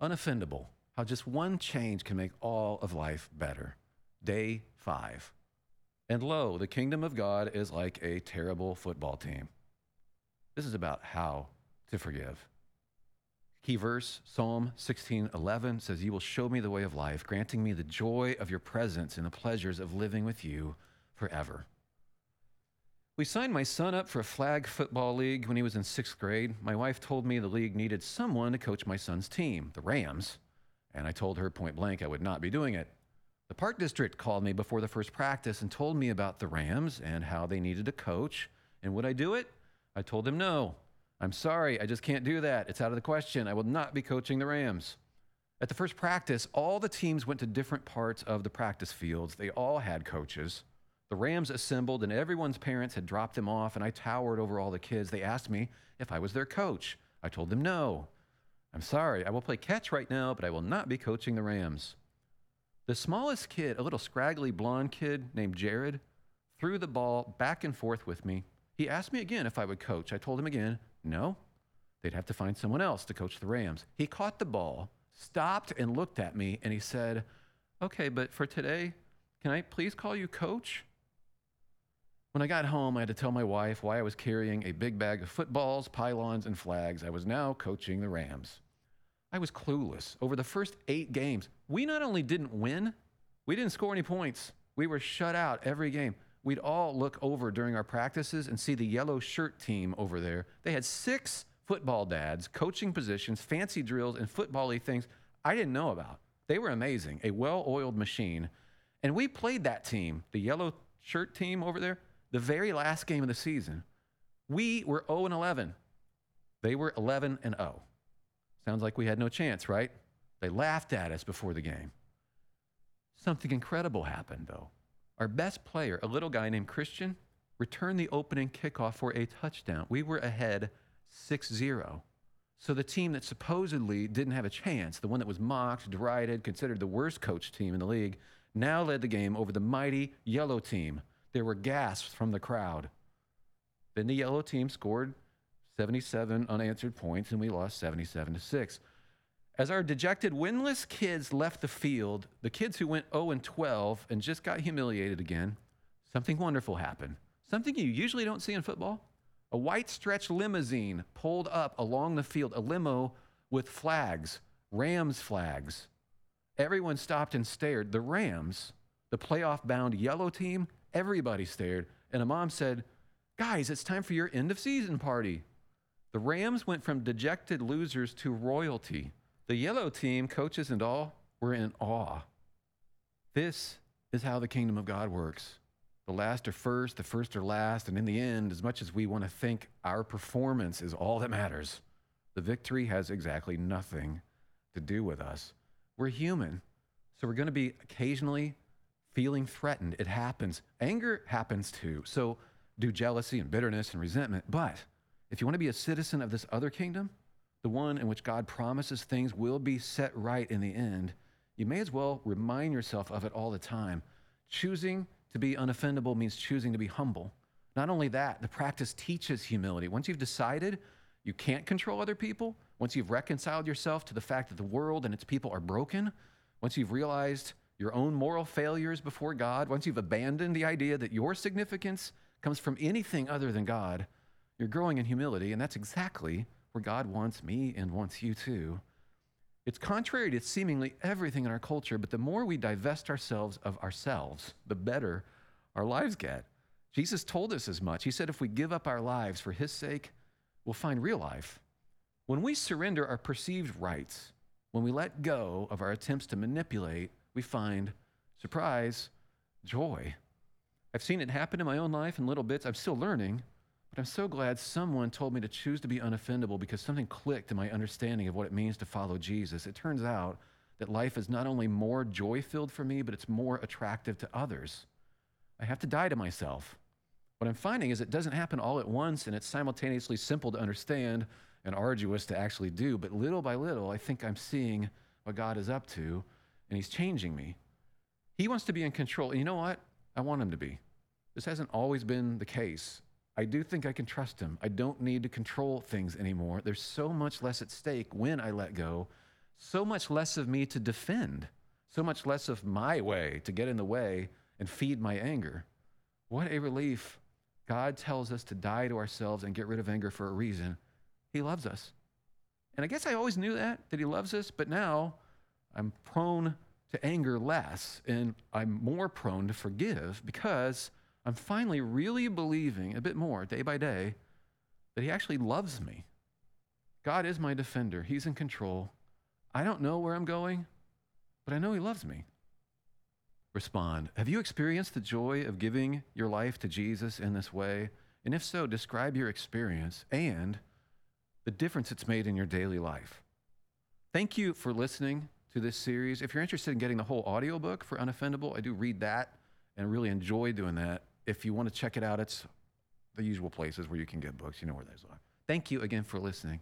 Unoffendable. How just one change can make all of life better. Day five. And lo, the kingdom of God is like a terrible football team. This is about how to forgive. Key verse, Psalm 16:11 says, "You will show me the way of life, granting me the joy of your presence and the pleasures of living with you forever." We signed my son up for a flag football league when he was in sixth grade. My wife told me the league needed someone to coach my son's team, the Rams, and I told her point blank I would not be doing it. The park district called me before the first practice and told me about the Rams and how they needed a coach. And would I do it? I told them no. I'm sorry, I just can't do that. It's out of the question. I will not be coaching the Rams. At the first practice, all the teams went to different parts of the practice fields. They all had coaches. The Rams assembled, and everyone's parents had dropped them off, and I towered over all the kids. They asked me if I was their coach. I told them no. I'm sorry, I will play catch right now, but I will not be coaching the Rams. The smallest kid, a little scraggly blonde kid named Jared, threw the ball back and forth with me. He asked me again if I would coach. I told him again, no, they'd have to find someone else to coach the Rams. He caught the ball, stopped and looked at me, and he said, Okay, but for today, can I please call you coach? When I got home, I had to tell my wife why I was carrying a big bag of footballs, pylons, and flags. I was now coaching the Rams. I was clueless. Over the first eight games, we not only didn't win, we didn't score any points. We were shut out every game we'd all look over during our practices and see the yellow shirt team over there. They had six football dads, coaching positions, fancy drills, and football things I didn't know about. They were amazing, a well oiled machine. And we played that team, the yellow shirt team over there, the very last game of the season. We were 0 and 11. They were 11 and 0. Sounds like we had no chance, right? They laughed at us before the game. Something incredible happened, though. Our best player, a little guy named Christian, returned the opening kickoff for a touchdown. We were ahead 6 0. So the team that supposedly didn't have a chance, the one that was mocked, derided, considered the worst coach team in the league, now led the game over the mighty yellow team. There were gasps from the crowd. Then the yellow team scored 77 unanswered points and we lost 77 to 6. As our dejected, winless kids left the field, the kids who went 0 and 12 and just got humiliated again, something wonderful happened. Something you usually don't see in football. A white stretch limousine pulled up along the field, a limo with flags, Rams flags. Everyone stopped and stared. The Rams, the playoff bound yellow team, everybody stared. And a mom said, Guys, it's time for your end of season party. The Rams went from dejected losers to royalty. The yellow team, coaches and all, were in awe. This is how the kingdom of God works. The last are first, the first are last, and in the end, as much as we want to think our performance is all that matters, the victory has exactly nothing to do with us. We're human, so we're going to be occasionally feeling threatened. It happens. Anger happens too. So do jealousy and bitterness and resentment. But if you want to be a citizen of this other kingdom, the one in which God promises things will be set right in the end, you may as well remind yourself of it all the time. Choosing to be unoffendable means choosing to be humble. Not only that, the practice teaches humility. Once you've decided you can't control other people, once you've reconciled yourself to the fact that the world and its people are broken, once you've realized your own moral failures before God, once you've abandoned the idea that your significance comes from anything other than God, you're growing in humility, and that's exactly where God wants me and wants you too. It's contrary to seemingly everything in our culture, but the more we divest ourselves of ourselves, the better our lives get. Jesus told us as much. He said, if we give up our lives for his sake, we'll find real life. When we surrender our perceived rights, when we let go of our attempts to manipulate, we find surprise, joy. I've seen it happen in my own life in little bits. I'm still learning, but I'm so glad someone told me to choose to be unoffendable because something clicked in my understanding of what it means to follow Jesus. It turns out that life is not only more joy filled for me, but it's more attractive to others. I have to die to myself. What I'm finding is it doesn't happen all at once and it's simultaneously simple to understand and arduous to actually do, but little by little, I think I'm seeing what God is up to and He's changing me. He wants to be in control. And you know what? I want Him to be. This hasn't always been the case. I do think I can trust him. I don't need to control things anymore. There's so much less at stake when I let go. so much less of me to defend, so much less of my way to get in the way and feed my anger. What a relief. God tells us to die to ourselves and get rid of anger for a reason. He loves us. And I guess I always knew that, that He loves us, but now I'm prone to anger less and I'm more prone to forgive because I'm finally really believing a bit more day by day that He actually loves me. God is my defender, He's in control. I don't know where I'm going, but I know He loves me. Respond. Have you experienced the joy of giving your life to Jesus in this way? And if so, describe your experience and the difference it's made in your daily life. Thank you for listening to this series. If you're interested in getting the whole audiobook for Unoffendable, I do read that and really enjoy doing that. If you want to check it out, it's the usual places where you can get books. You know where those are. Thank you again for listening.